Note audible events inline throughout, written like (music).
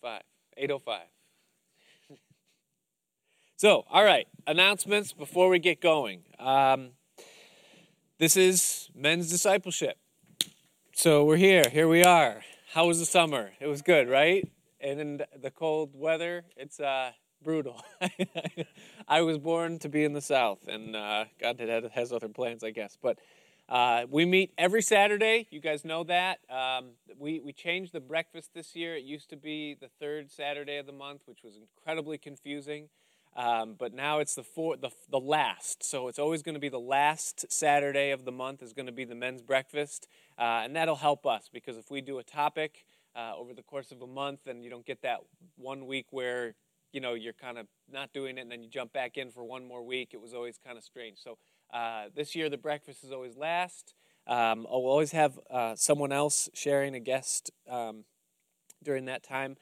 5, 805. (laughs) so, all right, announcements before we get going. Um, this is men's discipleship. So we're here. Here we are. How was the summer? It was good, right? And in the cold weather, it's uh, brutal. (laughs) I was born to be in the South, and uh, God has other plans, I guess. But uh, we meet every Saturday. You guys know that. Um, we, we changed the breakfast this year. It used to be the third Saturday of the month, which was incredibly confusing. Um, but now it's the, four, the, the last. So it's always going to be the last Saturday of the month is going to be the men's breakfast. Uh, and that'll help us because if we do a topic uh, over the course of a month and you don't get that one week where you know you're kind of not doing it and then you jump back in for one more week, it was always kind of strange. So uh, this year the breakfast is always last. Um, I'll always have uh, someone else sharing a guest um, during that time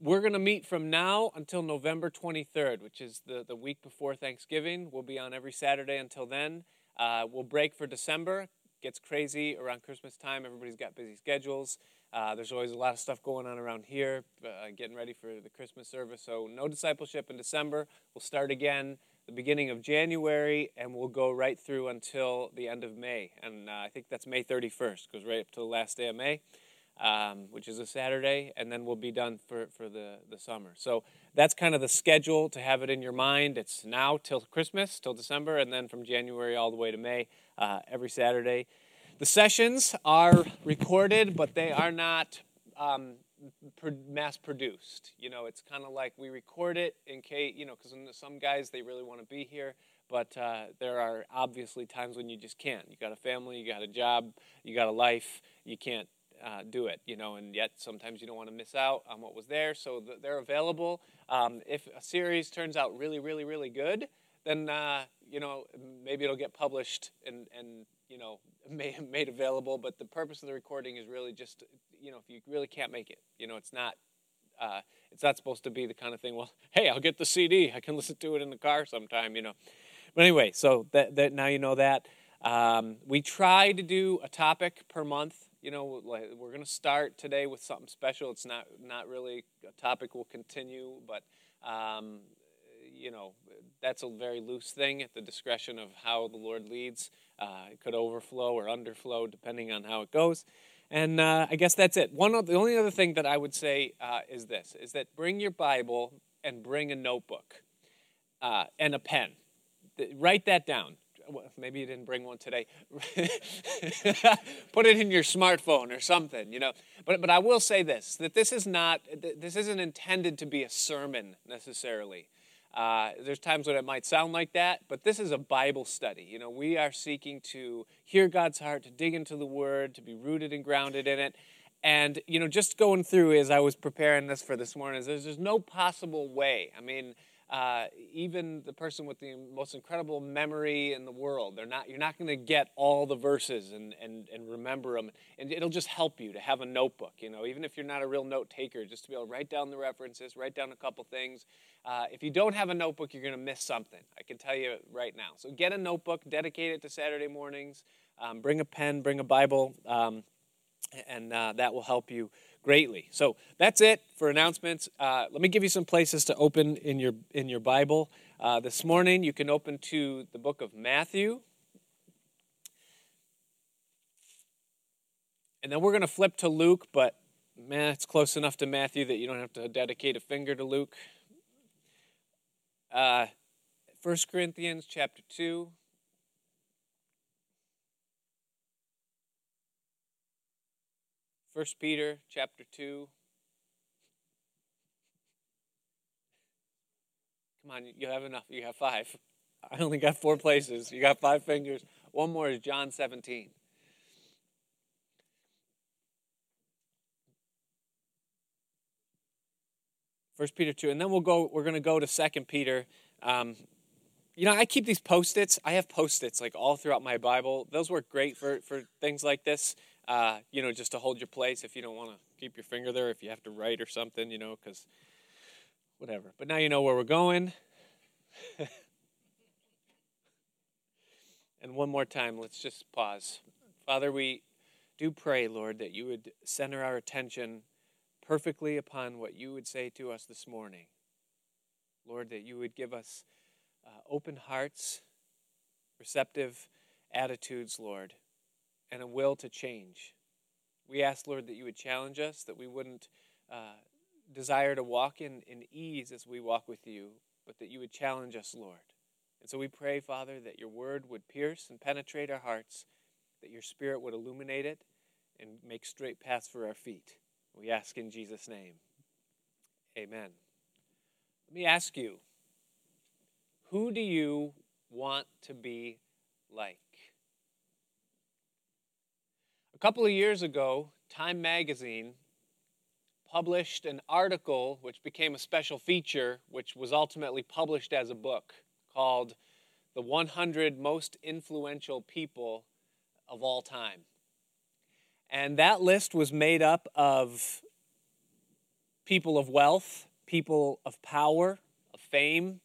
we're going to meet from now until November 23rd, which is the, the week before Thanksgiving. We'll be on every Saturday until then. Uh, we'll break for December. Gets crazy around Christmas time. Everybody's got busy schedules. Uh, there's always a lot of stuff going on around here, uh, getting ready for the Christmas service. So, no discipleship in December. We'll start again the beginning of January, and we'll go right through until the end of May. And uh, I think that's May 31st, goes right up to the last day of May um, which is a Saturday, and then we'll be done for, for the, the summer. So that's kind of the schedule to have it in your mind. It's now till Christmas, till December, and then from January all the way to May, uh, every Saturday. The sessions are recorded, but they are not um, mass produced. You know, it's kind of like we record it in case, you know, because some guys, they really want to be here but uh, there are obviously times when you just can't. You got a family, you got a job, you got a life, you can't uh, do it, you know, and yet sometimes you don't want to miss out on what was there. So th- they're available. Um, if a series turns out really, really, really good, then, uh, you know, maybe it'll get published and, and you know, made, available. But the purpose of the recording is really just, you know, if you really can't make it, you know, it's not. Uh, it's not supposed to be the kind of thing. Well, hey, I'll get the CD. I can listen to it in the car sometime, you know. But anyway, so that, that now you know that. Um, we try to do a topic per month you know, like we're going to start today with something special. It's not not really a topic we'll continue, but um, you know, that's a very loose thing at the discretion of how the Lord leads. Uh, it could overflow or underflow depending on how it goes. And uh, I guess that's it. One the only other thing that I would say uh, is this: is that bring your Bible and bring a notebook uh, and a pen. Write that down maybe you didn't bring one today. (laughs) Put it in your smartphone or something, you know. But but I will say this: that this is not this isn't intended to be a sermon necessarily. Uh, there's times when it might sound like that, but this is a Bible study. You know, we are seeking to hear God's heart, to dig into the Word, to be rooted and grounded in it. And you know, just going through as I was preparing this for this morning, there's, there's no possible way. I mean, uh, even the person with the most incredible memory in the world. They're not, you're not going to get all the verses and, and, and remember them. And it'll just help you to have a notebook, you know, even if you're not a real note taker, just to be able to write down the references, write down a couple things. Uh, if you don't have a notebook, you're going to miss something. I can tell you right now. So get a notebook, dedicate it to Saturday mornings, um, bring a pen, bring a Bible, um, and uh, that will help you greatly. So that's it for announcements. Uh, let me give you some places to open in your in your Bible. Uh, this morning, you can open to the book of Matthew. And then we're going to flip to Luke, but man, it's close enough to Matthew that you don't have to dedicate a finger to Luke. Uh, 1 Corinthians chapter 2. First Peter chapter 2. Come on, you have enough. You have five. (laughs) I only got four places. You got five fingers. One more is John 17. First Peter 2. And then we'll go, we're going to go to Second Peter. Um, you know, I keep these post-its. I have post-its like all throughout my Bible. Those work great for, for things like this uh, you know, just to hold your place if you don't want to keep your finger there, if you have to write or something, you know, because whatever. But now you know where we're going. (laughs) and one more time, let's just pause. Father, we do pray, Lord, that you would center our attention perfectly upon what you would say to us this morning. Lord, that you would give us uh, open hearts, receptive attitudes, Lord, and a will to change. We ask, Lord, that you would challenge us, that we wouldn't uh, desire to walk in, in ease as we walk with you, but that you would challenge us, Lord. And so we pray, Father, that your word would pierce and penetrate our hearts, that your spirit would illuminate it and make straight paths for our feet. We ask in Jesus' name. Amen. Let me ask you who do you want to be like? A couple of years ago, Time Magazine published an article which became a special feature, which was ultimately published as a book called The 100 Most Influential People of All Time. And that list was made up of people of wealth, people of power, of fame,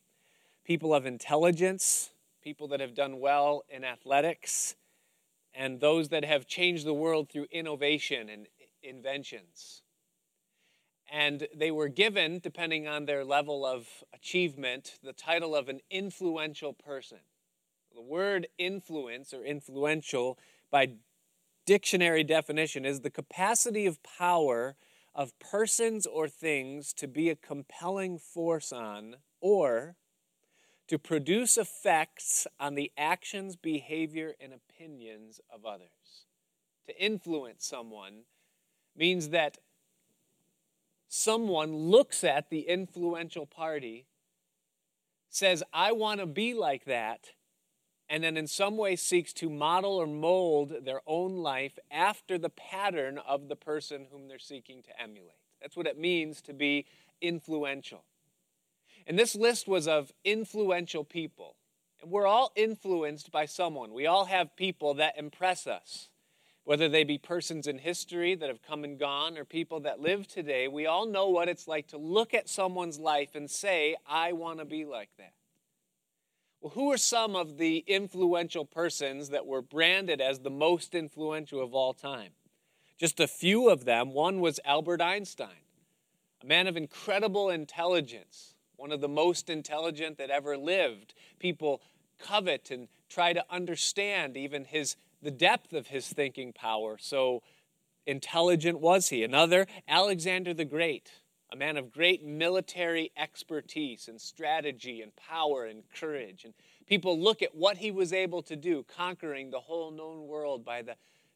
people of intelligence, people that have done well in athletics, and those that have changed the world through innovation and inventions. And they were given, depending on their level of achievement, the title of an influential person. The word influence or influential, by dictionary definition, is the capacity of power of persons or things to be a compelling force on or to produce effects on the actions, behavior, and opinions of others. To influence someone means that someone looks at the influential party, says, I want to be like that, and then in some way seeks to model or mold their own life after the pattern of the person whom they're seeking to emulate. That's what it means to be influential. And this list was of influential people. And we're all influenced by someone. We all have people that impress us. Whether they be persons in history that have come and gone or people that live today, we all know what it's like to look at someone's life and say, I want to be like that. Well, who are some of the influential persons that were branded as the most influential of all time? Just a few of them. One was Albert Einstein, a man of incredible intelligence, one of the most intelligent that ever lived. People covet and try to understand even his the depth of his thinking power. So intelligent was he. Another, Alexander the Great, a man of great military expertise and strategy and power and courage. And people look at what he was able to do, conquering the whole known world by the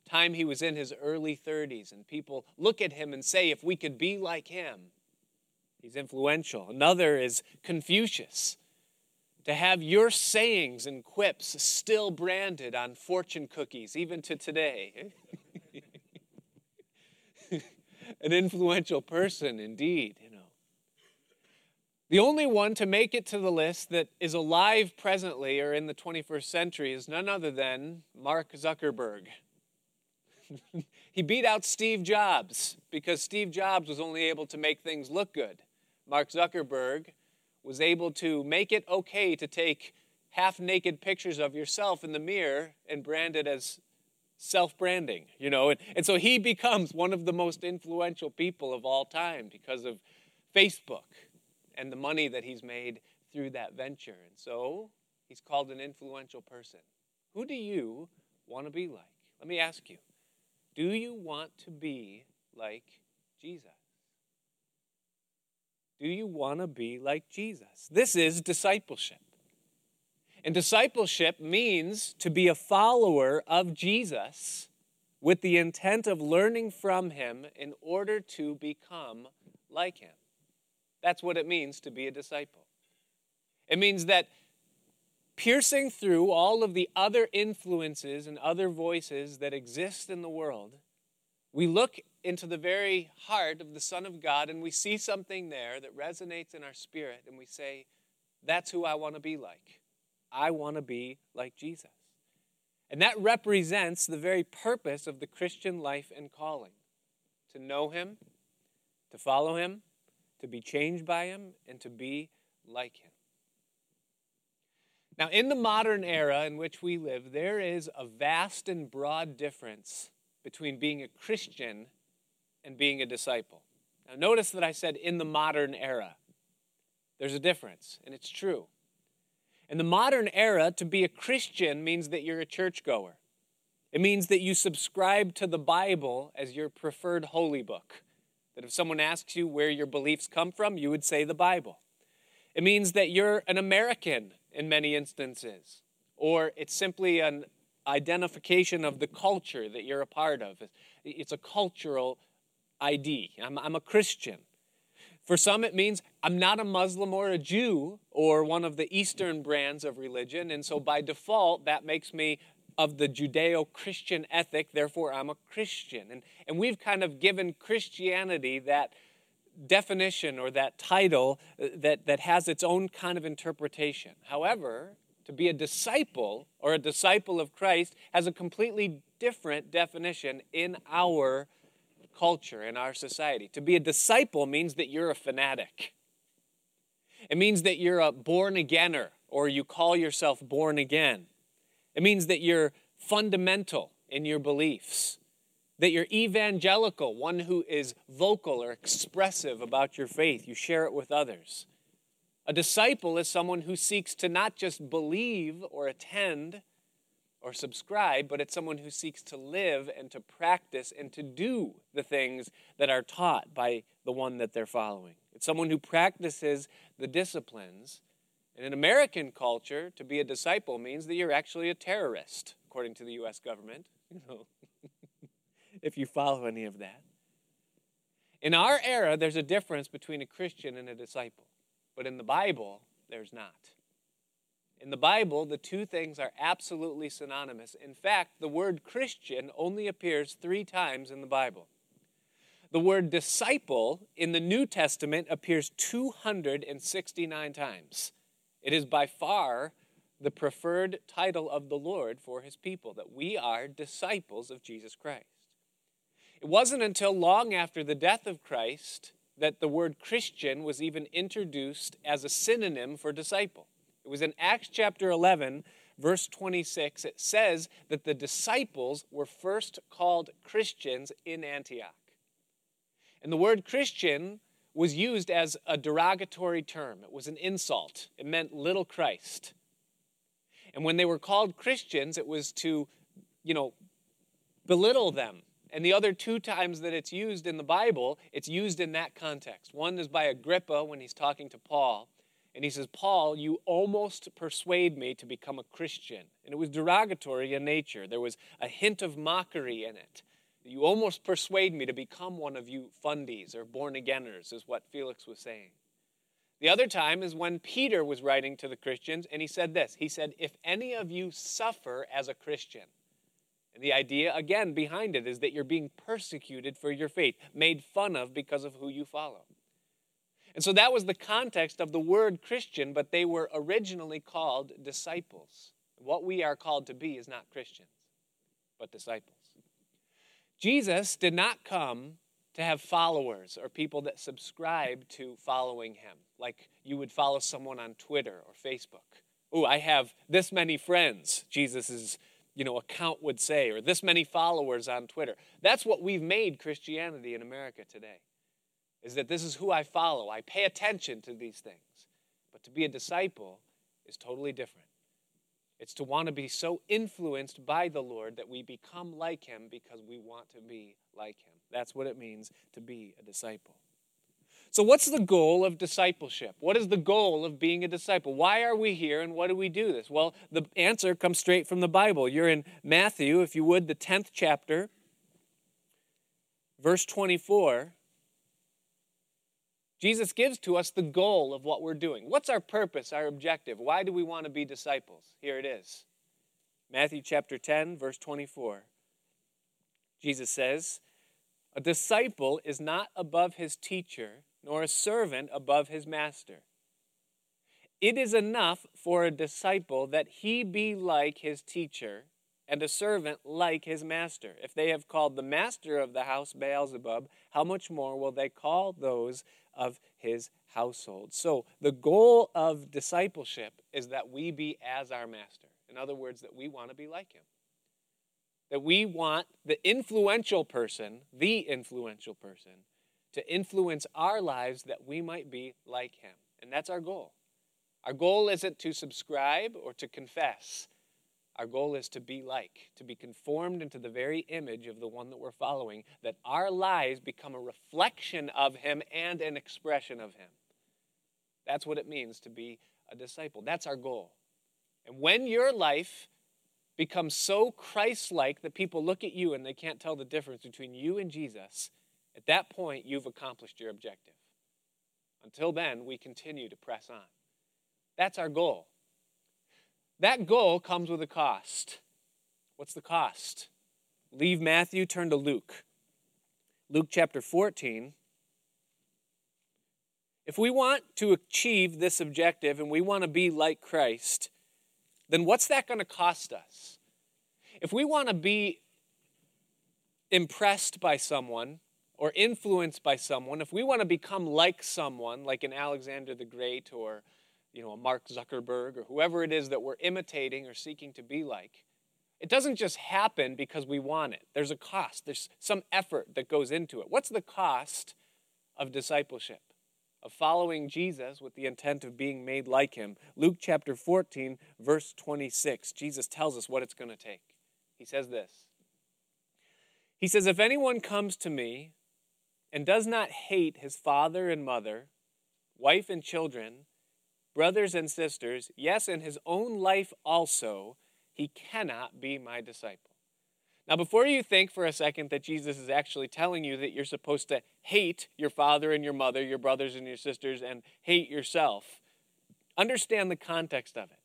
time he was in his early 30s. And people look at him and say, if we could be like him, he's influential. Another is Confucius to have your sayings and quips still branded on fortune cookies, even to today. (laughs) An influential person, indeed, you know. The only one to make it to the list that is alive presently or in the 21st century is none other than Mark Zuckerberg. (laughs) he beat out Steve Jobs because Steve Jobs was only able to make things look good. Mark Zuckerberg was able to make it okay to take half naked pictures of yourself in the mirror and brand it as self branding, you know. And, and so he becomes one of the most influential people of all time because of Facebook and the money that he's made through that venture. And so he's called an influential person. Who do you want to be like? Let me ask you do you want to be like Jesus? Do you want to be like Jesus? This is discipleship. And discipleship means to be a follower of Jesus with the intent of learning from him in order to become like him. That's what it means to be a disciple. It means that piercing through all of the other influences and other voices that exist in the world, we look into the very heart of the Son of God and we see something there that resonates in our spirit and we say, That's who I want to be like. I want to be like Jesus. And that represents the very purpose of the Christian life and calling to know Him, to follow Him, to be changed by Him, and to be like Him. Now, in the modern era in which we live, there is a vast and broad difference between being a Christian and being a disciple. Now, notice that I said in the modern era. There's a difference, and it's true. In the modern era, to be a Christian means that you're a churchgoer. It means that you subscribe to the Bible as your preferred holy book. That if someone asks you where your beliefs come from, you would say the Bible. It means that you're an American in many instances, or it's simply an identification of the culture that you're a part of. It's a cultural ID. I'm, I'm a Christian. For some, it means I'm not a Muslim or a Jew or one of the Eastern brands of religion, and so by default, that makes me of the Judeo Christian ethic, therefore I'm a Christian. And, and we've kind of given Christianity that definition or that title uh, that, that has its own kind of interpretation. However, to be a disciple or a disciple of Christ has a completely different definition in our culture, in our society. To be a disciple means that you're a fanatic. It means that you're a born againer or you call yourself born again. It means that you're fundamental in your beliefs, that you're evangelical, one who is vocal or expressive about your faith. You share it with others. A disciple is someone who seeks to not just believe or attend or subscribe, but it's someone who seeks to live and to practice and to do the things that are taught by the one that they're following. It's someone who practices the disciplines in an American culture, to be a disciple means that you're actually a terrorist, according to the U.S. government. (laughs) (laughs) If you follow any of that. In our era, there's a difference between a Christian and a disciple, but in the Bible, there's not. In the Bible, the two things are absolutely synonymous. In fact, the word Christian only appears three times in the Bible. The word disciple in the New Testament appears 269 times. It is by far the preferred title of the Lord for his people, that we are disciples of Jesus Christ. It wasn't until long after the death of Christ that the word Christian was even introduced as a synonym for disciple. It was in Acts chapter 11, verse 26. It says that the disciples were first called Christians in Antioch. And the word Christian was used as a derogatory term. It was an insult. It meant little Christ. And when they were called Christians, it was to, you know, belittle them. And the other two times that it's used in the Bible, it's used in that context. One is by Agrippa when he's talking to Paul. And he says, Paul, you almost persuade me to become a Christian. And it was derogatory in nature. There was a hint of mockery in it. You almost persuade me to become one of you fundies or born againers, is what Felix was saying. The other time is when Peter was writing to the Christians, and he said this He said, If any of you suffer as a Christian, and the idea, again, behind it is that you're being persecuted for your faith, made fun of because of who you follow. And so that was the context of the word Christian, but they were originally called disciples. What we are called to be is not Christians, but disciples. Jesus did not come to have followers or people that subscribe to following him, like you would follow someone on Twitter or Facebook. Oh, I have this many friends, Jesus' you know, account would say, or this many followers on Twitter. That's what we've made Christianity in America today. Is that this is who I follow. I pay attention to these things. But to be a disciple is totally different. It's to want to be so influenced by the Lord that we become like Him because we want to be like Him. That's what it means to be a disciple. So, what's the goal of discipleship? What is the goal of being a disciple? Why are we here and what do we do this? Well, the answer comes straight from the Bible. You're in Matthew, if you would, the 10th chapter, verse 24. Jesus gives to us the goal of what we're doing. What's our purpose, our objective? Why do we want to be disciples? Here it is Matthew chapter 10, verse 24. Jesus says, A disciple is not above his teacher, nor a servant above his master. It is enough for a disciple that he be like his teacher and a servant like his master. If they have called the master of the house Beelzebub, how much more will they call those of his household? So, the goal of discipleship is that we be as our master. In other words, that we want to be like him. That we want the influential person, the influential person, to influence our lives that we might be like him. And that's our goal. Our goal isn't to subscribe or to confess. Our goal is to be like, to be conformed into the very image of the one that we're following, that our lives become a reflection of him and an expression of him. That's what it means to be a disciple. That's our goal. And when your life becomes so Christ like that people look at you and they can't tell the difference between you and Jesus, at that point, you've accomplished your objective. Until then, we continue to press on. That's our goal. That goal comes with a cost. What's the cost? Leave Matthew, turn to Luke. Luke chapter 14. If we want to achieve this objective and we want to be like Christ, then what's that going to cost us? If we want to be impressed by someone or influenced by someone, if we want to become like someone, like an Alexander the Great or you know, a Mark Zuckerberg or whoever it is that we're imitating or seeking to be like, it doesn't just happen because we want it. There's a cost, there's some effort that goes into it. What's the cost of discipleship? Of following Jesus with the intent of being made like him. Luke chapter 14, verse 26, Jesus tells us what it's going to take. He says this He says, If anyone comes to me and does not hate his father and mother, wife and children, brothers and sisters, yes, and his own life also, he cannot be my disciple. Now, before you think for a second that Jesus is actually telling you that you're supposed to hate your father and your mother, your brothers and your sisters, and hate yourself, understand the context of it.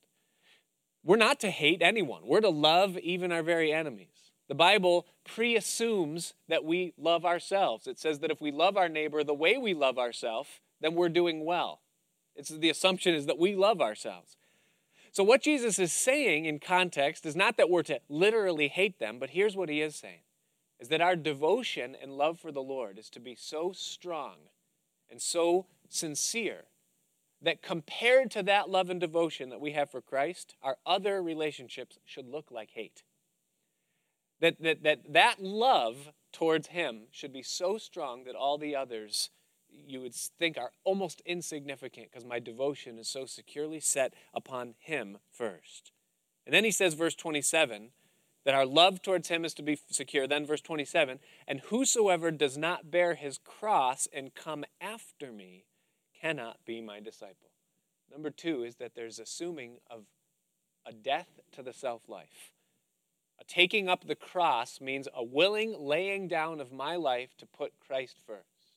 We're not to hate anyone, we're to love even our very enemies. The Bible pre assumes that we love ourselves. It says that if we love our neighbor the way we love ourselves, then we're doing well. It's the assumption is that we love ourselves. So what Jesus is saying in context is not that we're to literally hate them, but here's what he is saying is that our devotion and love for the Lord is to be so strong and so sincere that compared to that love and devotion that we have for Christ, our other relationships should look like hate. That that that, that love towards him should be so strong that all the others you would think are almost insignificant because my devotion is so securely set upon Him first. And then he says, verse 27, that our love towards Him is to be secure. Then, verse 27, and whosoever does not bear his cross and come after me cannot be my disciple. Number two is that there's assuming of a death to the self life. Taking up the cross means a willing laying down of my life to put Christ first.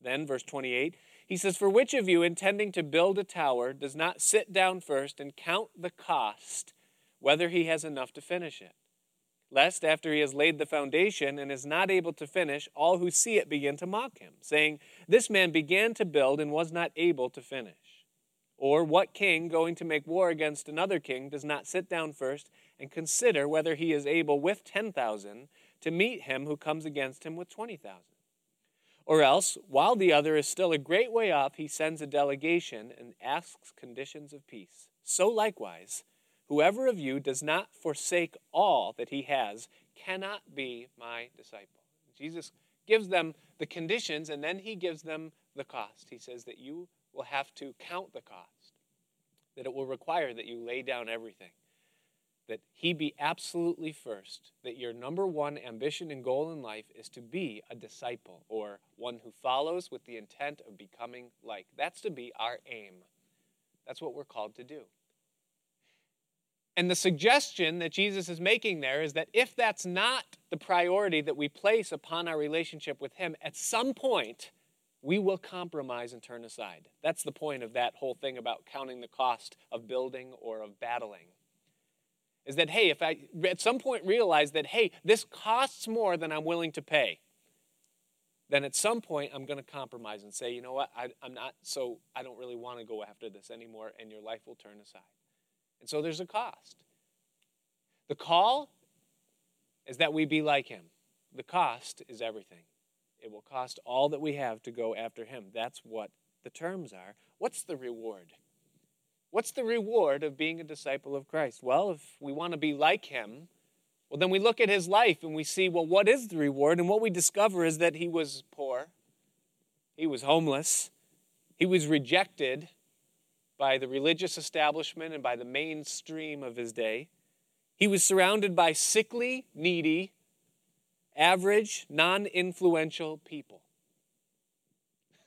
Then, verse 28, he says, For which of you, intending to build a tower, does not sit down first and count the cost, whether he has enough to finish it? Lest, after he has laid the foundation and is not able to finish, all who see it begin to mock him, saying, This man began to build and was not able to finish. Or what king, going to make war against another king, does not sit down first and consider whether he is able with 10,000 to meet him who comes against him with 20,000? Or else, while the other is still a great way off, he sends a delegation and asks conditions of peace. So likewise, whoever of you does not forsake all that he has cannot be my disciple. Jesus gives them the conditions and then he gives them the cost. He says that you will have to count the cost, that it will require that you lay down everything that He be absolutely first, that your number one ambition and goal in life is to be a disciple or one who follows with the intent of becoming like. That's to be our aim. That's what we're called to do. And the suggestion that Jesus is making there is that if that's not the priority that we place upon our relationship with Him, at some point, we will compromise and turn aside. That's the point of that whole thing about counting the cost of building or of battling is that, hey, if I at some point realize that, hey, this costs more than I'm willing to pay, then at some point I'm going to compromise and say, you know what, I, I'm not, so I don't really want to go after this anymore, and your life will turn aside. And so there's a cost. The call is that we be like him. The cost is everything. It will cost all that we have to go after him. That's what the terms are. What's the reward? What's the reward of being a disciple of Christ? Well, if we want to be like him, well, then we look at his life and we see, well, what is the reward? And what we discover is that he was poor, He was homeless. He was rejected by the religious establishment and by the mainstream of his day. He was surrounded by sickly, needy, average, non influential people.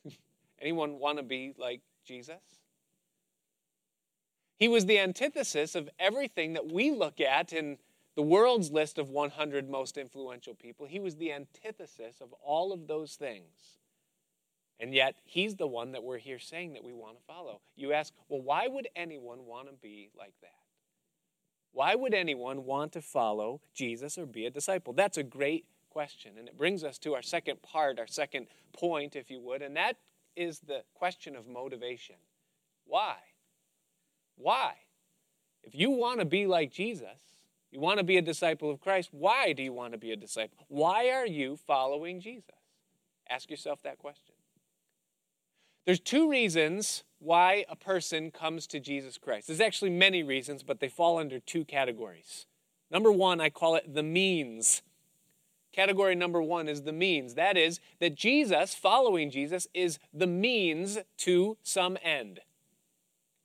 (laughs) Anyone want to be like Jesus? He was the antithesis of everything that we look at in the world's list of 100 most influential people. He was the antithesis of all of those things. And yet, he's the one that we're here saying that we want to follow. You ask, well, why would anyone want to be like that? Why would anyone want to follow Jesus or be a disciple? That's a great question. And it brings us to our second part, our second point, if you would, and that is the question of motivation. Why? Why? If you want to be like Jesus, you want to be a disciple of Christ, why do you want to be a disciple? Why are you following Jesus? Ask yourself that question. There's two reasons why a person comes to Jesus Christ. There's actually many reasons, but they fall under two categories. Number one, I call it the means. Category number one is the means. That is, that Jesus, following Jesus, is the means to some end.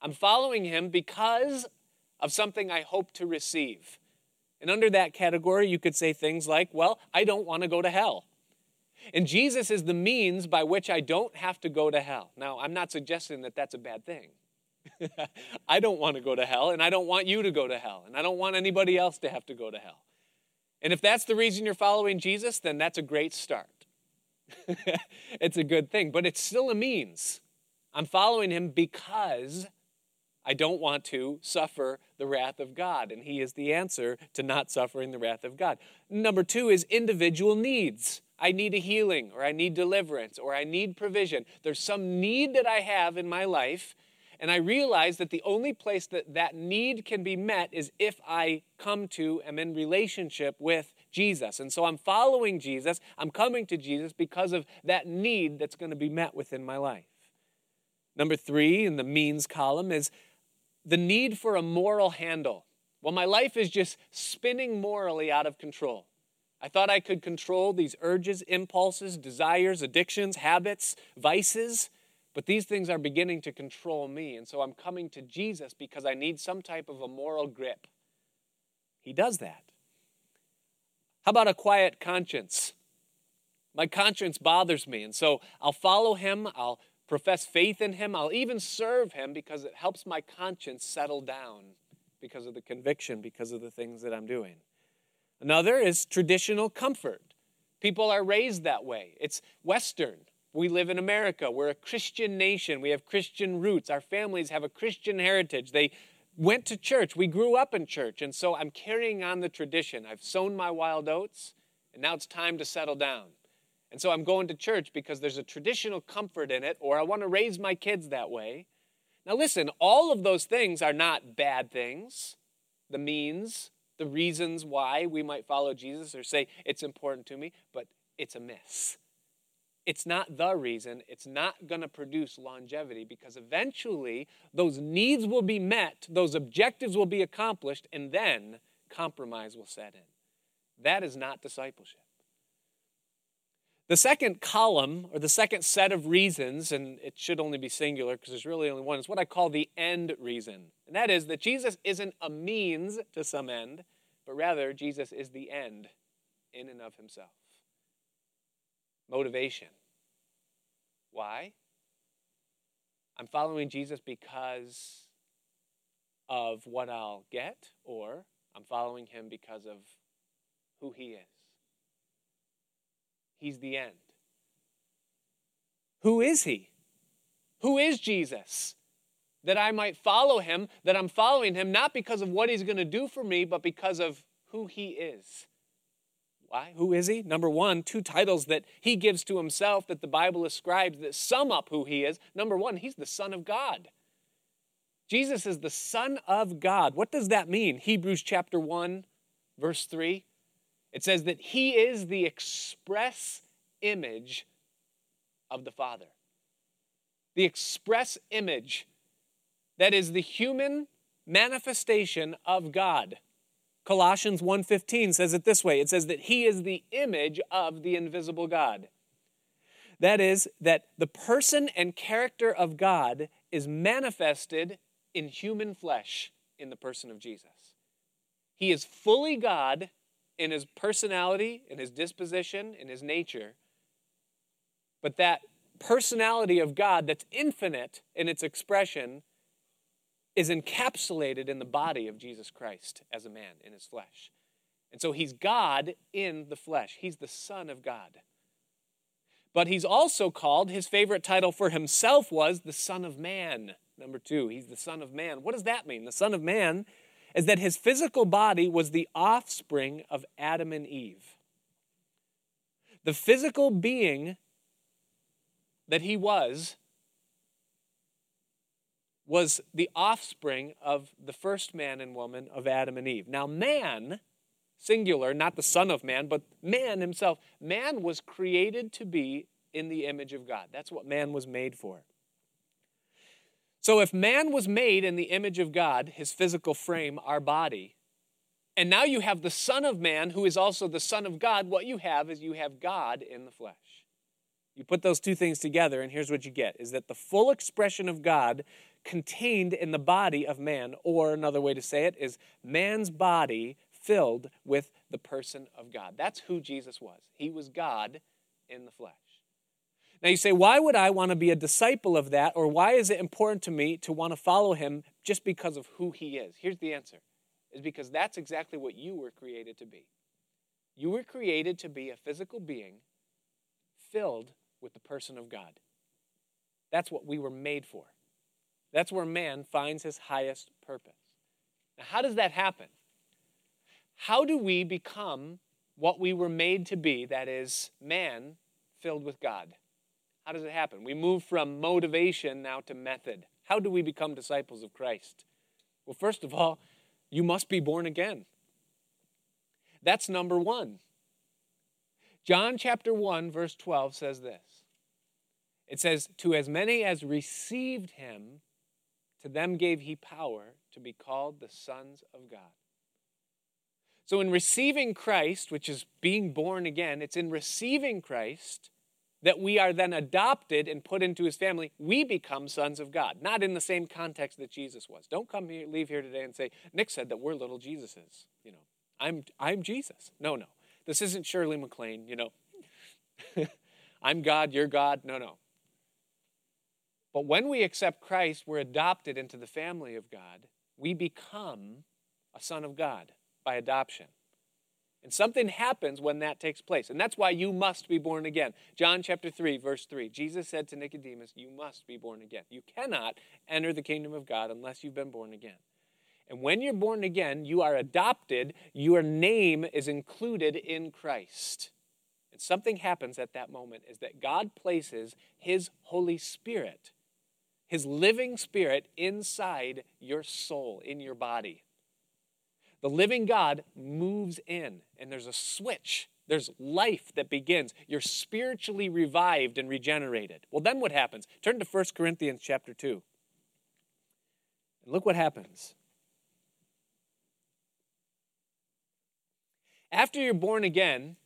I'm following him because of something I hope to receive. And under that category, you could say things like, well, I don't want to go to hell. And Jesus is the means by which I don't have to go to hell. Now, I'm not suggesting that that's a bad thing. (laughs) I don't want to go to hell, and I don't want you to go to hell, and I don't want anybody else to have to go to hell. And if that's the reason you're following Jesus, then that's a great start. (laughs) it's a good thing, but it's still a means. I'm following him because I don't want to suffer the wrath of God, and he is the answer to not suffering the wrath of God. Number two is individual needs. I need a healing, or I need deliverance, or I need provision. There's some need that I have in my life, and I realize that the only place that that need can be met is if I come to, am in relationship with Jesus. And so I'm following Jesus, I'm coming to Jesus because of that need that's going to be met within my life. Number three in the means column is the need for a moral handle. Well, my life is just spinning morally out of control. I thought I could control these urges, impulses, desires, addictions, habits, vices, but these things are beginning to control me. And so I'm coming to Jesus because I need some type of a moral grip. He does that. How about a quiet conscience? My conscience bothers me, and so I'll follow him, I'll profess faith in him, I'll even serve him because it helps my conscience settle down because of the conviction, because of the things that I'm doing. Another is traditional comfort. People are raised that way. It's Western. We live in America. We're a Christian nation. We have Christian roots. Our families have a Christian heritage. They went to church. We grew up in church. And so I'm carrying on the tradition. I've sown my wild oats, and now it's time to settle down. And so I'm going to church because there's a traditional comfort in it, or I want to raise my kids that way. Now, listen, all of those things are not bad things. The means, the reasons why we might follow Jesus or say it's important to me, but it's a miss. It's not the reason. It's not going to produce longevity because eventually those needs will be met, those objectives will be accomplished, and then compromise will set in. That is not discipleship. The second column, or the second set of reasons, and it should only be singular because there's really only one, is what I call the end reason. And that is that Jesus isn't a means to some end, but rather Jesus is the end in and of himself. Motivation. Why? I'm following Jesus because of what I'll get, or I'm following him because of who he is. He's the end. Who is he? Who is Jesus? that I might follow him, that I'm following him not because of what he's going to do for me, but because of who he is. Why? Who is he? Number one, two titles that he gives to himself that the Bible ascribes that sum up who he is. Number one, he's the Son of God. Jesus is the Son of God. What does that mean? Hebrews chapter 1, verse 3. It says that he is the express image of the Father. The express image that is the human manifestation of God. Colossians 1:15 says it this way. It says that he is the image of the invisible God. That is, that the person and character of God is manifested in human flesh in the person of Jesus. He is fully God in his personality, in his disposition, in his nature. But that personality of God that's infinite in its expression is encapsulated in the body of Jesus Christ as a man in his flesh. And so he's God in the flesh. He's the Son of God. But he's also called, his favorite title for himself was the Son of Man. Number two, he's the Son of Man. What does that mean? The Son of Man is that his physical body was the offspring of Adam and Eve. The physical being that he was was the offspring of the first man and woman of Adam and Eve. Now, man, singular, not the Son of Man, but man himself, man was created to be in the image of God. That's what man was made for. So, if man was made in the image of God, his physical frame, our body, and now you have the Son of Man who is also the Son of God, what you have is you have God in the flesh. You put those two things together, and here's what you get is that the full expression of God contained in the body of man, or another way to say it is man's body filled with the person of God. That's who Jesus was. He was God in the flesh. Now you say, why would I want to be a disciple of that, or why is it important to me to want to follow him just because of who he is? Here's the answer is because that's exactly what you were created to be. You were created to be a physical being filled with the person of God. That's what we were made for. That's where man finds his highest purpose. Now, how does that happen? How do we become what we were made to be, that is, man filled with God? How does it happen? We move from motivation now to method. How do we become disciples of Christ? Well, first of all, you must be born again. That's number one. John chapter 1, verse 12 says this It says, To as many as received him, to them gave he power to be called the sons of God. So, in receiving Christ, which is being born again, it's in receiving Christ that we are then adopted and put into his family. We become sons of God, not in the same context that Jesus was. Don't come here, leave here today and say, Nick said that we're little Jesuses. You know, I'm, I'm Jesus. No, no. This isn't Shirley MacLaine, you know. (laughs) I'm God, you're God. No, no. But when we accept Christ, we're adopted into the family of God. We become a son of God by adoption. And something happens when that takes place. And that's why you must be born again. John chapter 3, verse 3. Jesus said to Nicodemus, You must be born again. You cannot enter the kingdom of God unless you've been born again. And when you're born again, you are adopted, your name is included in Christ. And something happens at that moment is that God places His Holy Spirit his living spirit inside your soul, in your body. The living God moves in, and there's a switch. There's life that begins. You're spiritually revived and regenerated. Well, then what happens? Turn to 1 Corinthians chapter 2. And look what happens. After you're born again,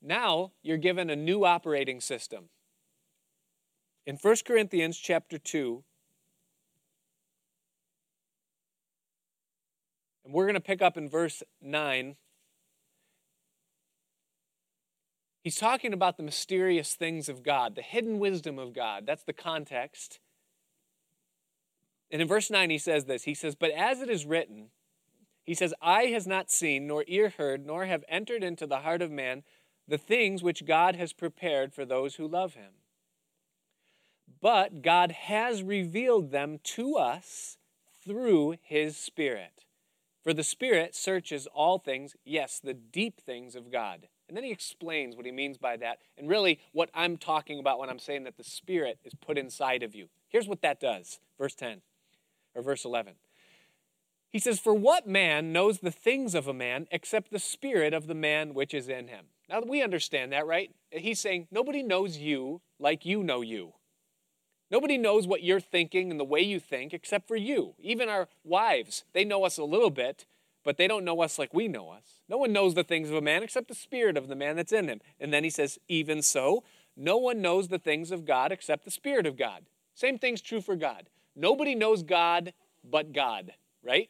now you're given a new operating system. In 1 Corinthians chapter 2, and we're going to pick up in verse 9. He's talking about the mysterious things of God, the hidden wisdom of God. That's the context. And in verse 9, he says this He says, But as it is written, he says, Eye has not seen, nor ear heard, nor have entered into the heart of man the things which God has prepared for those who love him but God has revealed them to us through His Spirit. For the Spirit searches all things, yes, the deep things of God. And then he explains what he means by that, and really what I'm talking about when I'm saying that the Spirit is put inside of you. Here's what that does. Verse 10, or verse 11. He says, For what man knows the things of a man except the spirit of the man which is in him? Now we understand that, right? He's saying, Nobody knows you like you know you. Nobody knows what you're thinking and the way you think except for you. Even our wives, they know us a little bit, but they don't know us like we know us. No one knows the things of a man except the spirit of the man that's in him. And then he says, even so, no one knows the things of God except the Spirit of God. Same thing's true for God. Nobody knows God but God, right?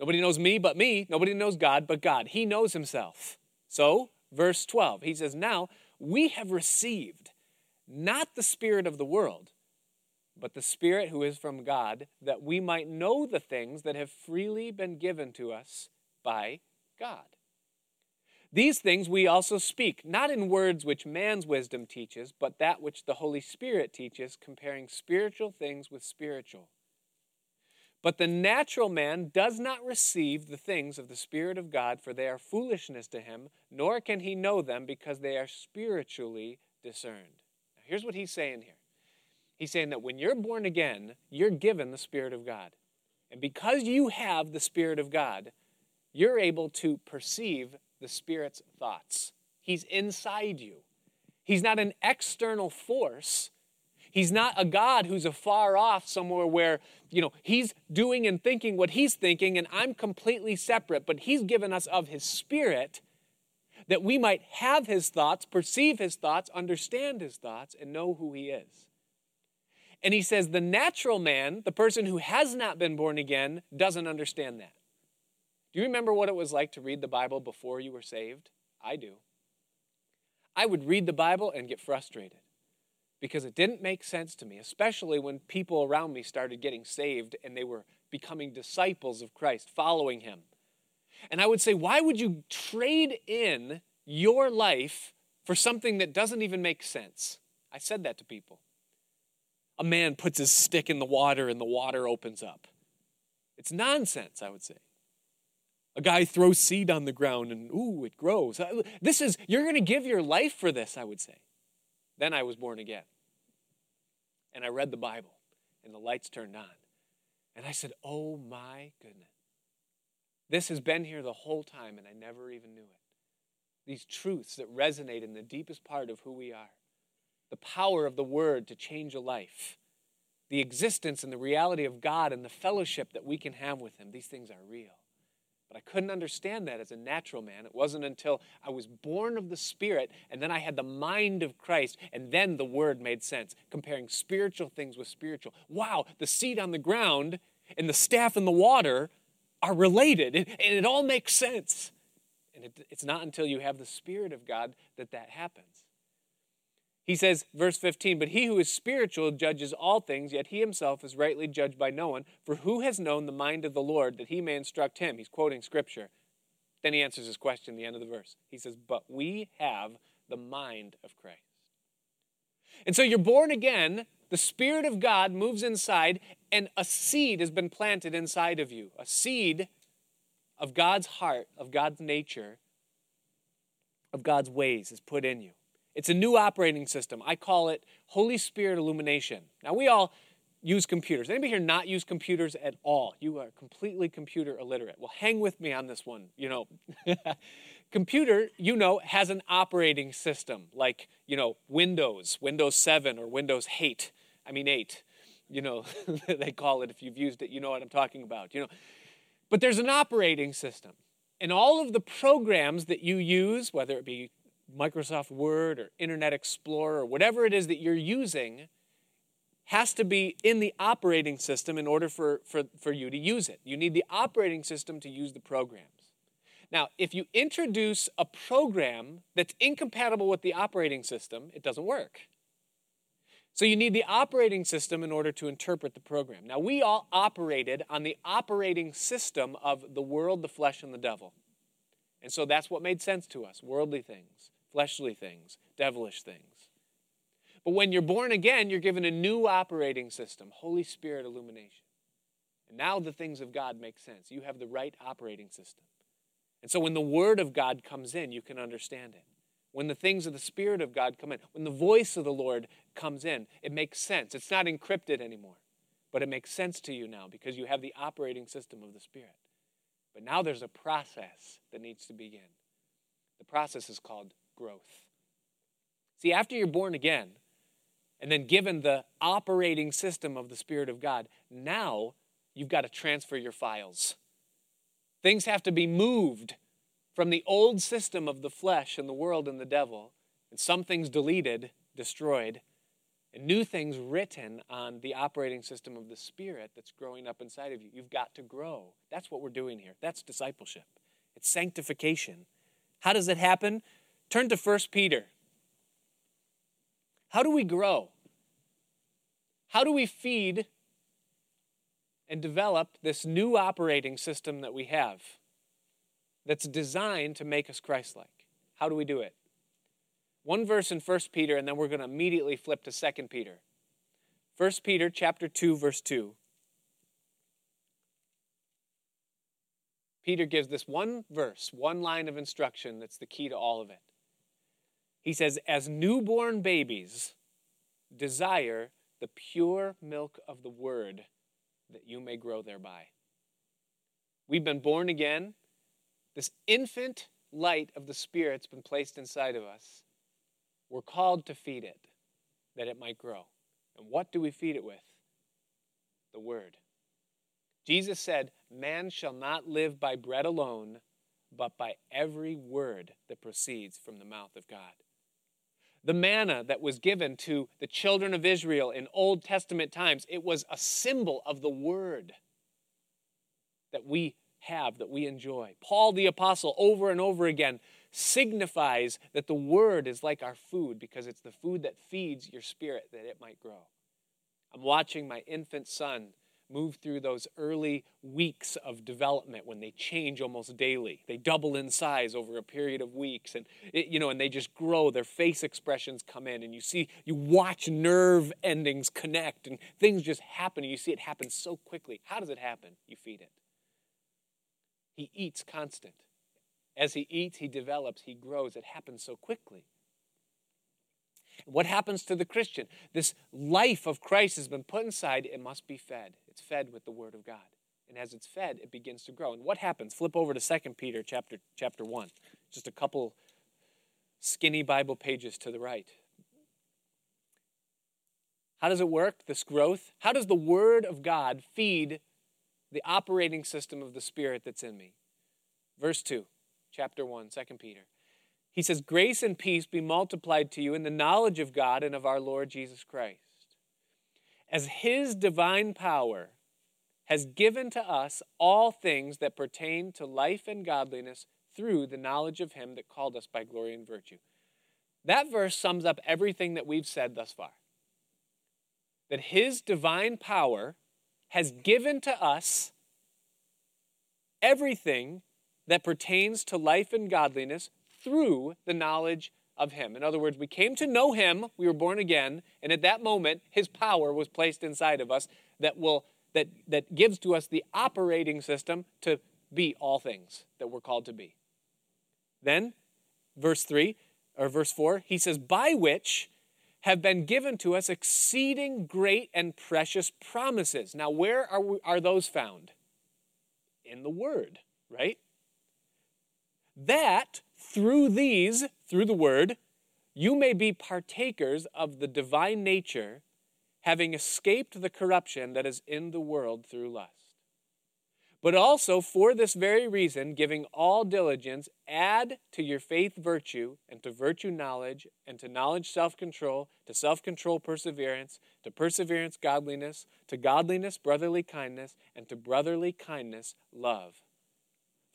Nobody knows me but me. Nobody knows God but God. He knows himself. So, verse 12, he says, Now we have received not the Spirit of the world, but the Spirit who is from God, that we might know the things that have freely been given to us by God. These things we also speak, not in words which man's wisdom teaches, but that which the Holy Spirit teaches, comparing spiritual things with spiritual. But the natural man does not receive the things of the Spirit of God, for they are foolishness to him, nor can he know them because they are spiritually discerned. Here's what he's saying here He's saying that when you're born again, you're given the Spirit of God. And because you have the Spirit of God, you're able to perceive the Spirit's thoughts. He's inside you. He's not an external force. He's not a God who's afar off somewhere where, you know, he's doing and thinking what he's thinking and I'm completely separate, but he's given us of his spirit that we might have his thoughts, perceive his thoughts, understand his thoughts, and know who he is. And he says the natural man, the person who has not been born again, doesn't understand that. Do you remember what it was like to read the Bible before you were saved? I do. I would read the Bible and get frustrated because it didn't make sense to me, especially when people around me started getting saved and they were becoming disciples of Christ, following him. And I would say, why would you trade in your life for something that doesn't even make sense? I said that to people a man puts his stick in the water and the water opens up. It's nonsense, I would say. A guy throws seed on the ground and ooh, it grows. Uh, this is, you're going to give your life for this, I would say. Then I was born again. And I read the Bible and the lights turned on. And I said, oh my goodness. This has been here the whole time and I never even knew it. These truths that resonate in the deepest part of who we are the power of the word to change a life, the existence and the reality of God and the fellowship that we can have with Him. These things are real. But I couldn't understand that as a natural man. It wasn't until I was born of the Spirit and then I had the mind of Christ and then the Word made sense, comparing spiritual things with spiritual. Wow, the seed on the ground and the staff in the water are related and it all makes sense. And it, it's not until you have the Spirit of God that that happens. He says, verse 15, But he who is spiritual judges all things, yet he himself is rightly judged by no one. For who has known the mind of the Lord that he may instruct him? He's quoting scripture. Then he answers his question at the end of the verse. He says, But we have the mind of Christ. And so you're born again, the Spirit of God moves inside, and a seed has been planted inside of you. A seed of God's heart, of God's nature, of God's ways is put in you. It's a new operating system. I call it Holy Spirit illumination. Now, we all use computers. Anybody here not use computers at all? You are completely computer illiterate. Well, hang with me on this one. You know, (laughs) computer, you know, has an operating system like, you know, Windows, Windows 7 or Windows 8. I mean 8. You know, (laughs) they call it if you've used it, you know what I'm talking about. You know, but there's an operating system. And all of the programs that you use, whether it be Microsoft Word or Internet Explorer or whatever it is that you're using has to be in the operating system in order for, for, for you to use it. You need the operating system to use the programs. Now, if you introduce a program that's incompatible with the operating system, it doesn't work. So you need the operating system in order to interpret the program. Now, we all operated on the operating system of the world, the flesh, and the devil. And so that's what made sense to us worldly things fleshly things, devilish things. But when you're born again, you're given a new operating system, Holy Spirit illumination. And now the things of God make sense. You have the right operating system. And so when the Word of God comes in, you can understand it. When the things of the Spirit of God come in, when the voice of the Lord comes in, it makes sense. It's not encrypted anymore, but it makes sense to you now because you have the operating system of the Spirit. But now there's a process that needs to begin. The process is called growth. See, after you're born again, and then given the operating system of the Spirit of God, now you've got to transfer your files. Things have to be moved from the old system of the flesh and the world and the devil and some things deleted, destroyed, and new things written on the operating system of the Spirit that's growing up inside of you. You've got to grow. That's what we're doing here. That's discipleship, it's sanctification. How does it happen? Turn to 1 Peter. How do we grow? How do we feed and develop this new operating system that we have that's designed to make us Christ like? How do we do it? One verse in 1 Peter, and then we're going to immediately flip to 2 Peter. 1 Peter chapter 2, verse 2. Peter gives this one verse, one line of instruction that's the key to all of it. He says, As newborn babies, desire the pure milk of the word that you may grow thereby. We've been born again. This infant light of the Spirit's been placed inside of us. We're called to feed it that it might grow. And what do we feed it with? The Word. Jesus said, Man shall not live by bread alone, but by every word that proceeds from the mouth of God. The manna that was given to the children of Israel in Old Testament times, it was a symbol of the Word that we have, that we enjoy. Paul the Apostle, over and over again, signifies that the Word is like our food because it's the food that feeds your spirit that it might grow. I'm watching my infant son move through those early weeks of development when they change almost daily. They double in size over a period of weeks and it, you know and they just grow, their face expressions come in and you see you watch nerve endings connect and things just happen you see it happen so quickly. How does it happen? You feed it. He eats constant. As he eats, he develops, he grows. It happens so quickly. What happens to the Christian? This life of Christ has been put inside, it must be fed. It's fed with the Word of God. And as it's fed, it begins to grow. And what happens? Flip over to 2 Peter chapter, chapter 1. Just a couple skinny Bible pages to the right. How does it work, this growth? How does the Word of God feed the operating system of the Spirit that's in me? Verse 2, chapter 1, 2 Peter. He says, Grace and peace be multiplied to you in the knowledge of God and of our Lord Jesus Christ. As his divine power has given to us all things that pertain to life and godliness through the knowledge of him that called us by glory and virtue. That verse sums up everything that we've said thus far. That his divine power has given to us everything that pertains to life and godliness through the knowledge of Him. In other words, we came to know Him, we were born again, and at that moment, His power was placed inside of us that will that that gives to us the operating system to be all things that we're called to be. Then, verse 3 or verse 4, he says, By which have been given to us exceeding great and precious promises. Now, where are, we, are those found? In the Word, right? That through these, through the word, you may be partakers of the divine nature, having escaped the corruption that is in the world through lust. But also, for this very reason, giving all diligence, add to your faith virtue, and to virtue knowledge, and to knowledge self control, to self control perseverance, to perseverance godliness, to godliness brotherly kindness, and to brotherly kindness love.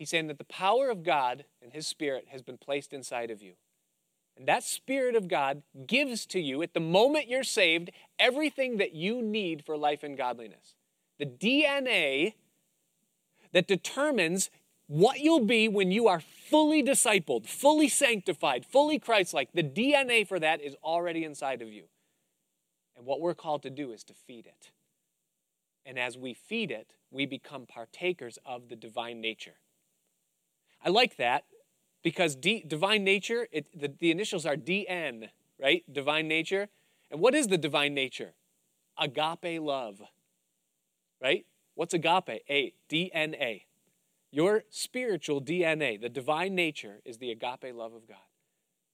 He's saying that the power of God and His Spirit has been placed inside of you. And that Spirit of God gives to you, at the moment you're saved, everything that you need for life and godliness. The DNA that determines what you'll be when you are fully discipled, fully sanctified, fully Christ like. The DNA for that is already inside of you. And what we're called to do is to feed it. And as we feed it, we become partakers of the divine nature. I like that because D, divine nature, it, the, the initials are DN, right? Divine nature. And what is the divine nature? Agape love. Right? What's agape? A, DNA. Your spiritual DNA, the divine nature, is the agape love of God.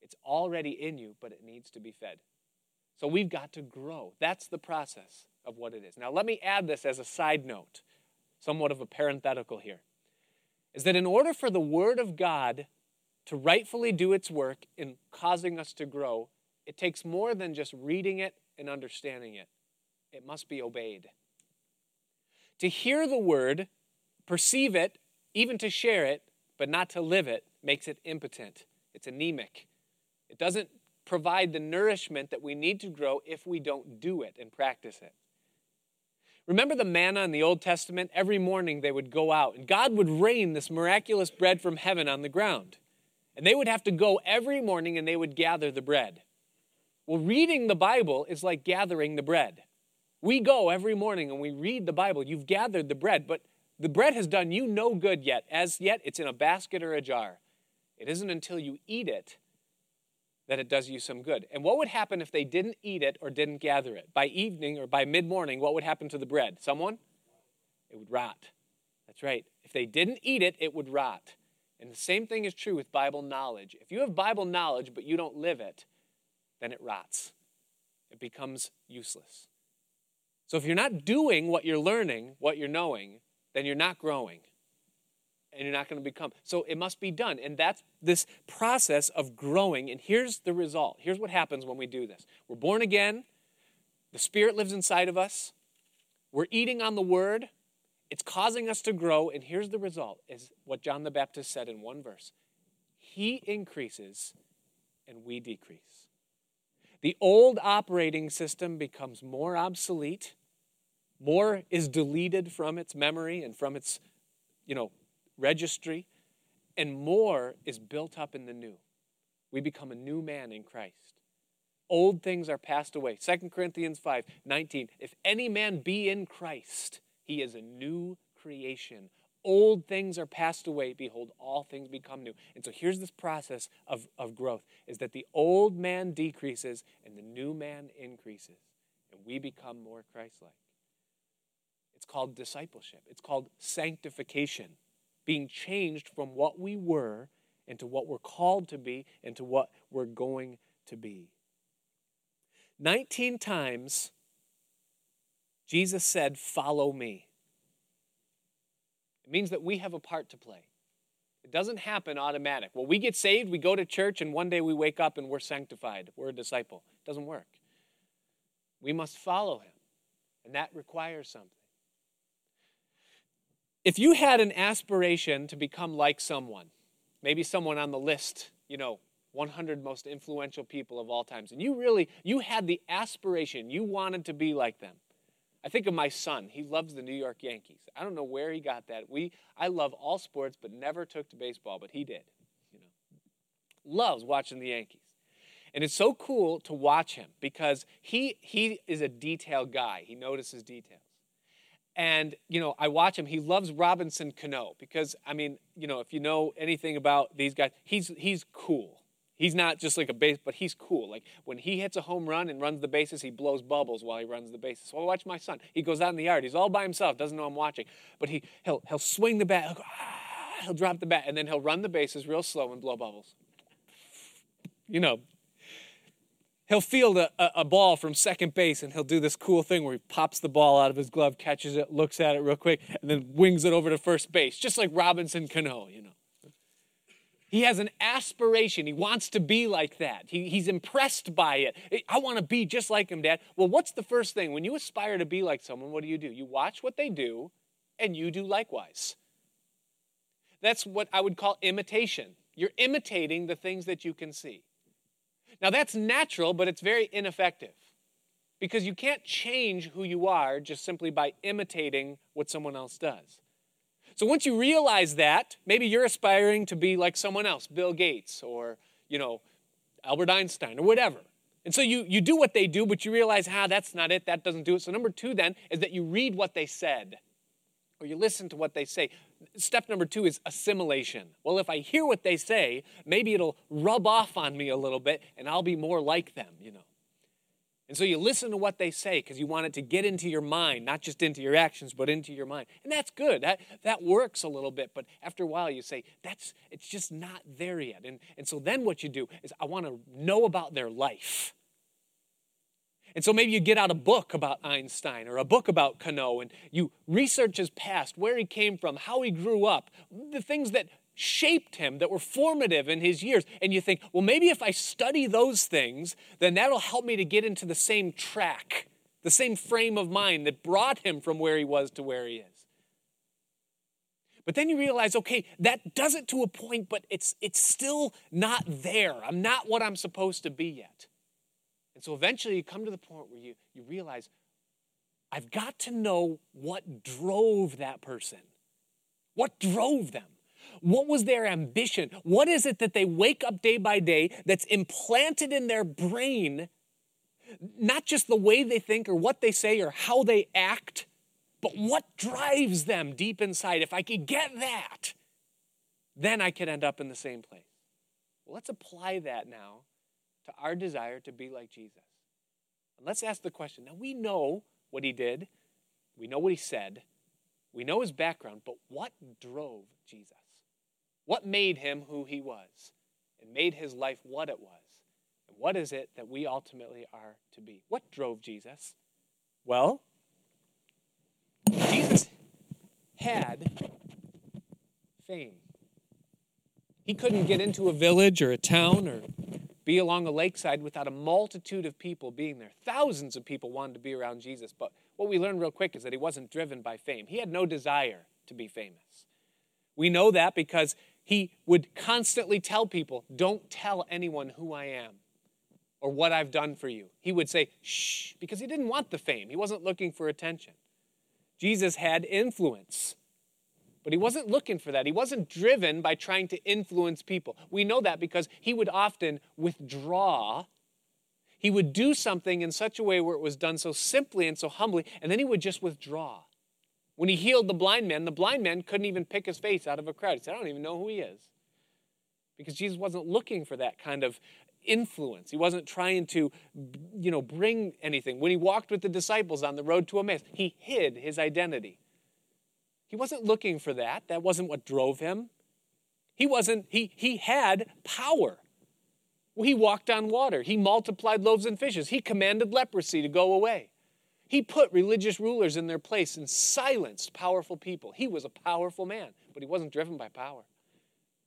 It's already in you, but it needs to be fed. So we've got to grow. That's the process of what it is. Now, let me add this as a side note, somewhat of a parenthetical here. Is that in order for the Word of God to rightfully do its work in causing us to grow, it takes more than just reading it and understanding it. It must be obeyed. To hear the Word, perceive it, even to share it, but not to live it, makes it impotent. It's anemic. It doesn't provide the nourishment that we need to grow if we don't do it and practice it. Remember the manna in the Old Testament? Every morning they would go out, and God would rain this miraculous bread from heaven on the ground. And they would have to go every morning and they would gather the bread. Well, reading the Bible is like gathering the bread. We go every morning and we read the Bible. You've gathered the bread, but the bread has done you no good yet. As yet, it's in a basket or a jar. It isn't until you eat it that it does you some good. And what would happen if they didn't eat it or didn't gather it? By evening or by mid morning, what would happen to the bread? Someone? It would rot. That's right. If they didn't eat it, it would rot. And the same thing is true with Bible knowledge. If you have Bible knowledge but you don't live it, then it rots. It becomes useless. So if you're not doing what you're learning, what you're knowing, then you're not growing and you're not going to become. So it must be done. And that's this process of growing. And here's the result. Here's what happens when we do this we're born again, the Spirit lives inside of us, we're eating on the Word. It's causing us to grow, and here's the result is what John the Baptist said in one verse. He increases and we decrease. The old operating system becomes more obsolete. More is deleted from its memory and from its, you know, registry, and more is built up in the new. We become a new man in Christ. Old things are passed away. 2 Corinthians 5 19. If any man be in Christ, he is a new creation. Old things are passed away. Behold, all things become new. And so here's this process of, of growth is that the old man decreases and the new man increases. And we become more Christ like. It's called discipleship, it's called sanctification being changed from what we were into what we're called to be into what we're going to be. 19 times Jesus said, Follow me. It means that we have a part to play. It doesn't happen automatic. Well, we get saved, we go to church, and one day we wake up and we're sanctified. We're a disciple. It doesn't work. We must follow him, and that requires something. If you had an aspiration to become like someone, maybe someone on the list, you know, 100 most influential people of all times, and you really, you had the aspiration, you wanted to be like them. I think of my son. He loves the New York Yankees. I don't know where he got that. We, I love all sports, but never took to baseball, but he did. You know, loves watching the Yankees. And it's so cool to watch him because he, he is a detail guy. He notices details. And, you know, I watch him. He loves Robinson Cano because, I mean, you know, if you know anything about these guys, he's, he's cool. He's not just like a base, but he's cool. Like when he hits a home run and runs the bases, he blows bubbles while he runs the bases. So I watch my son. He goes out in the yard. He's all by himself, doesn't know I'm watching. But he, he'll, he'll swing the bat, he'll, go, ah, he'll drop the bat, and then he'll run the bases real slow and blow bubbles. You know, he'll field a, a, ball from second base and he'll do this cool thing where he pops the ball out of his glove, catches it, looks at it real quick, and then wings it over to first base, just like Robinson Cano, you know. He has an aspiration. He wants to be like that. He, he's impressed by it. I want to be just like him, Dad. Well, what's the first thing? When you aspire to be like someone, what do you do? You watch what they do and you do likewise. That's what I would call imitation. You're imitating the things that you can see. Now, that's natural, but it's very ineffective because you can't change who you are just simply by imitating what someone else does. So once you realize that, maybe you're aspiring to be like someone else, Bill Gates or, you know, Albert Einstein or whatever. And so you, you do what they do, but you realize, ah, that's not it, that doesn't do it. So number two then is that you read what they said or you listen to what they say. Step number two is assimilation. Well, if I hear what they say, maybe it'll rub off on me a little bit and I'll be more like them, you know. And so you listen to what they say because you want it to get into your mind, not just into your actions, but into your mind. And that's good. That, that works a little bit. But after a while, you say, that's it's just not there yet. And, and so then what you do is, I want to know about their life. And so maybe you get out a book about Einstein or a book about Cano and you research his past, where he came from, how he grew up, the things that shaped him, that were formative in his years. And you think, well, maybe if I study those things, then that'll help me to get into the same track, the same frame of mind that brought him from where he was to where he is. But then you realize, okay, that does it to a point, but it's, it's still not there. I'm not what I'm supposed to be yet. And so eventually you come to the point where you, you realize, I've got to know what drove that person. What drove them? What was their ambition? What is it that they wake up day by day that's implanted in their brain? Not just the way they think or what they say or how they act, but what drives them deep inside. If I could get that, then I could end up in the same place. Well, let's apply that now to our desire to be like Jesus. And let's ask the question now, we know what he did, we know what he said, we know his background, but what drove Jesus? What made him who he was and made his life what it was? And what is it that we ultimately are to be? What drove Jesus? Well, Jesus had fame. He couldn't get into a village or a town or be along a lakeside without a multitude of people being there. Thousands of people wanted to be around Jesus, but what we learned real quick is that he wasn't driven by fame. He had no desire to be famous. We know that because he would constantly tell people, Don't tell anyone who I am or what I've done for you. He would say, Shh, because he didn't want the fame. He wasn't looking for attention. Jesus had influence, but he wasn't looking for that. He wasn't driven by trying to influence people. We know that because he would often withdraw. He would do something in such a way where it was done so simply and so humbly, and then he would just withdraw. When he healed the blind man, the blind man couldn't even pick his face out of a crowd. He said, I don't even know who he is. Because Jesus wasn't looking for that kind of influence. He wasn't trying to, you know, bring anything. When he walked with the disciples on the road to Emmaus, he hid his identity. He wasn't looking for that. That wasn't what drove him. He wasn't, he, he had power. He walked on water. He multiplied loaves and fishes. He commanded leprosy to go away. He put religious rulers in their place and silenced powerful people. He was a powerful man, but he wasn't driven by power.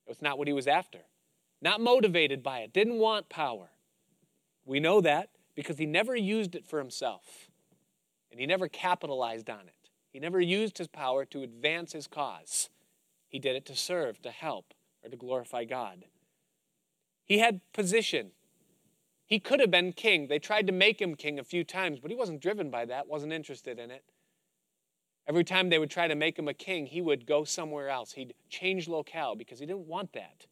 It was not what he was after. Not motivated by it, didn't want power. We know that because he never used it for himself, and he never capitalized on it. He never used his power to advance his cause. He did it to serve, to help, or to glorify God. He had position, he could have been king. They tried to make him king a few times, but he wasn't driven by that, wasn't interested in it. Every time they would try to make him a king, he would go somewhere else. He'd change locale because he didn't want that.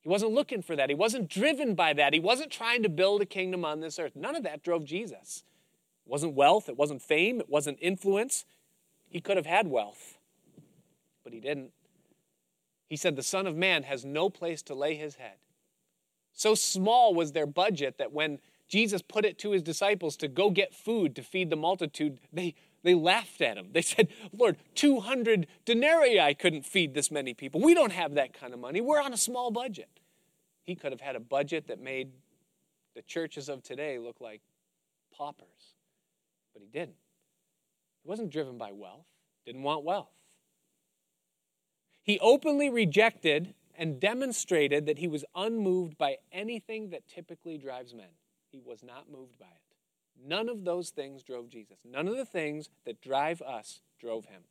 He wasn't looking for that. He wasn't driven by that. He wasn't trying to build a kingdom on this earth. None of that drove Jesus. It wasn't wealth, it wasn't fame, it wasn't influence. He could have had wealth, but he didn't. He said, The Son of Man has no place to lay his head. So small was their budget that when Jesus put it to his disciples to go get food to feed the multitude, they, they laughed at him. They said, Lord, 200 denarii couldn't feed this many people. We don't have that kind of money. We're on a small budget. He could have had a budget that made the churches of today look like paupers, but he didn't. He wasn't driven by wealth, didn't want wealth. He openly rejected and demonstrated that he was unmoved by anything that typically drives men. He was not moved by it. None of those things drove Jesus. None of the things that drive us drove him.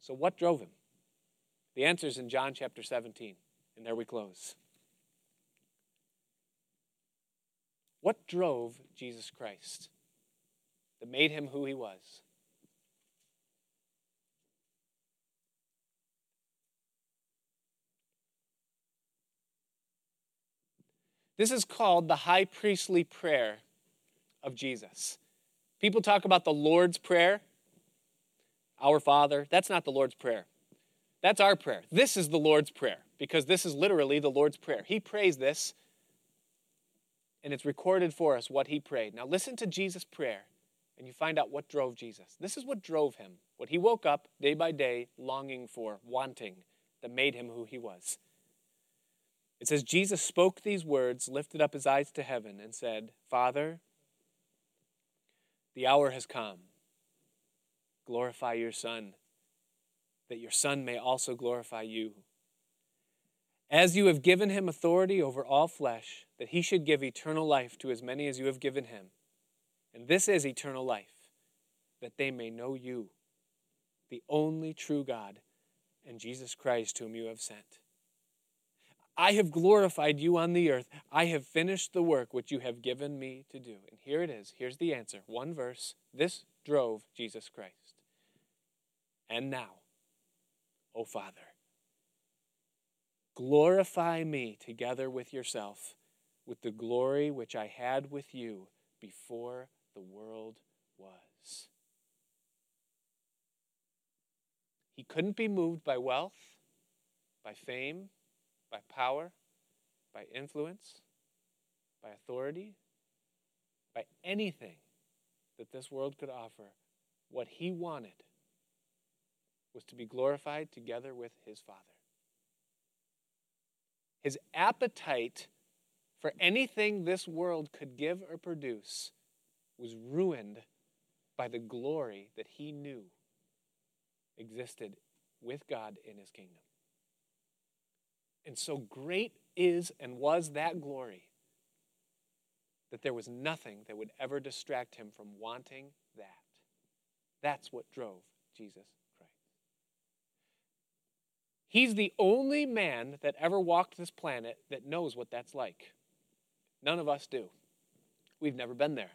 So, what drove him? The answer is in John chapter 17. And there we close. What drove Jesus Christ that made him who he was? This is called the high priestly prayer of Jesus. People talk about the Lord's Prayer, our Father. That's not the Lord's Prayer. That's our prayer. This is the Lord's Prayer because this is literally the Lord's Prayer. He prays this And it's recorded for us what he prayed. Now, listen to Jesus' prayer, and you find out what drove Jesus. This is what drove him, what he woke up day by day longing for, wanting, that made him who he was. It says, Jesus spoke these words, lifted up his eyes to heaven, and said, Father, the hour has come. Glorify your Son, that your Son may also glorify you. As you have given him authority over all flesh, that he should give eternal life to as many as you have given him. And this is eternal life, that they may know you, the only true God, and Jesus Christ, whom you have sent. I have glorified you on the earth. I have finished the work which you have given me to do. And here it is. Here's the answer. One verse. This drove Jesus Christ. And now, O Father, glorify me together with yourself with the glory which I had with you before the world was. He couldn't be moved by wealth, by fame, by power, by influence, by authority, by anything that this world could offer. What he wanted was to be glorified together with his Father. His appetite for anything this world could give or produce was ruined by the glory that he knew existed with God in his kingdom. And so great is and was that glory that there was nothing that would ever distract him from wanting that. That's what drove Jesus Christ. He's the only man that ever walked this planet that knows what that's like. None of us do. We've never been there.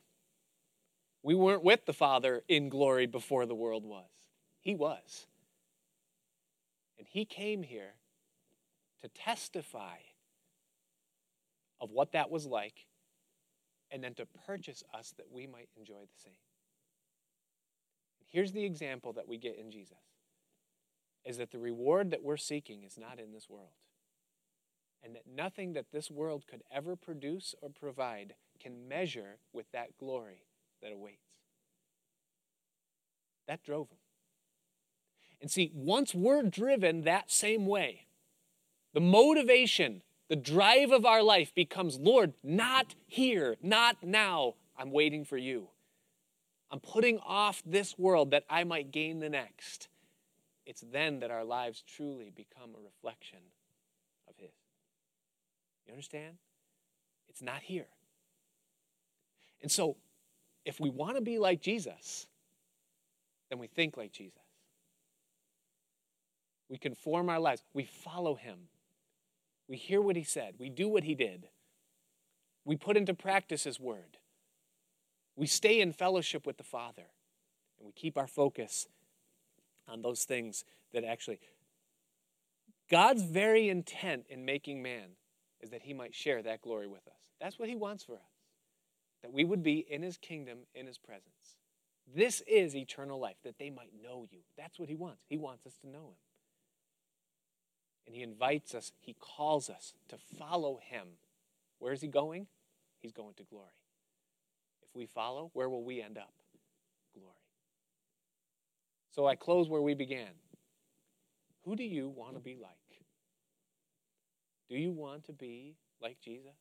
We weren't with the Father in glory before the world was. He was. And He came here to testify of what that was like and then to purchase us that we might enjoy the same. Here's the example that we get in Jesus is that the reward that we're seeking is not in this world. And that nothing that this world could ever produce or provide can measure with that glory that awaits. That drove him. And see, once we're driven that same way, the motivation, the drive of our life becomes Lord, not here, not now. I'm waiting for you. I'm putting off this world that I might gain the next. It's then that our lives truly become a reflection of His. You understand? It's not here. And so, if we want to be like Jesus, then we think like Jesus. We conform our lives, we follow Him. We hear what he said. We do what he did. We put into practice his word. We stay in fellowship with the Father. And we keep our focus on those things that actually. God's very intent in making man is that he might share that glory with us. That's what he wants for us. That we would be in his kingdom, in his presence. This is eternal life, that they might know you. That's what he wants. He wants us to know him. And he invites us, he calls us to follow him. Where is he going? He's going to glory. If we follow, where will we end up? Glory. So I close where we began. Who do you want to be like? Do you want to be like Jesus?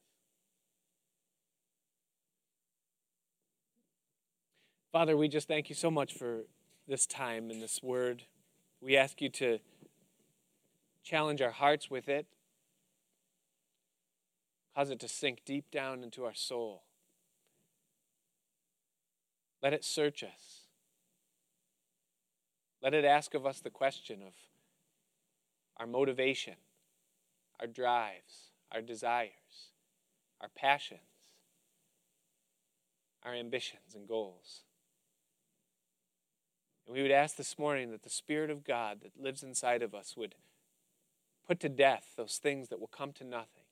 Father, we just thank you so much for this time and this word. We ask you to challenge our hearts with it, cause it to sink deep down into our soul. Let it search us. Let it ask of us the question of our motivation, our drives, our desires, our passions, our ambitions and goals. And we would ask this morning that the Spirit of God that lives inside of us would put to death those things that will come to nothing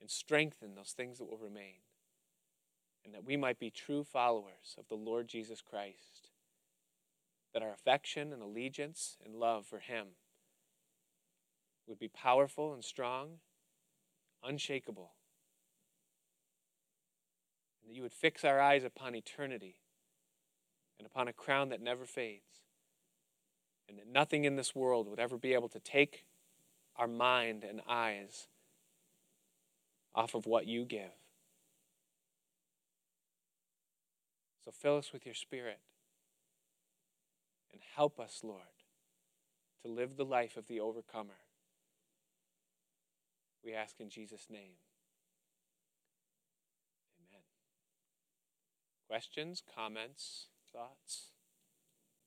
and strengthen those things that will remain. And that we might be true followers of the Lord Jesus Christ. That our affection and allegiance and love for Him would be powerful and strong, unshakable. and that you would fix our eyes upon eternity and upon a crown that never fades, and that nothing in this world would ever be able to take our mind and eyes off of what you give. So fill us with your Spirit and help us, Lord, to live the life of the overcomer. We ask in Jesus' name. Amen. Questions, comments, thoughts?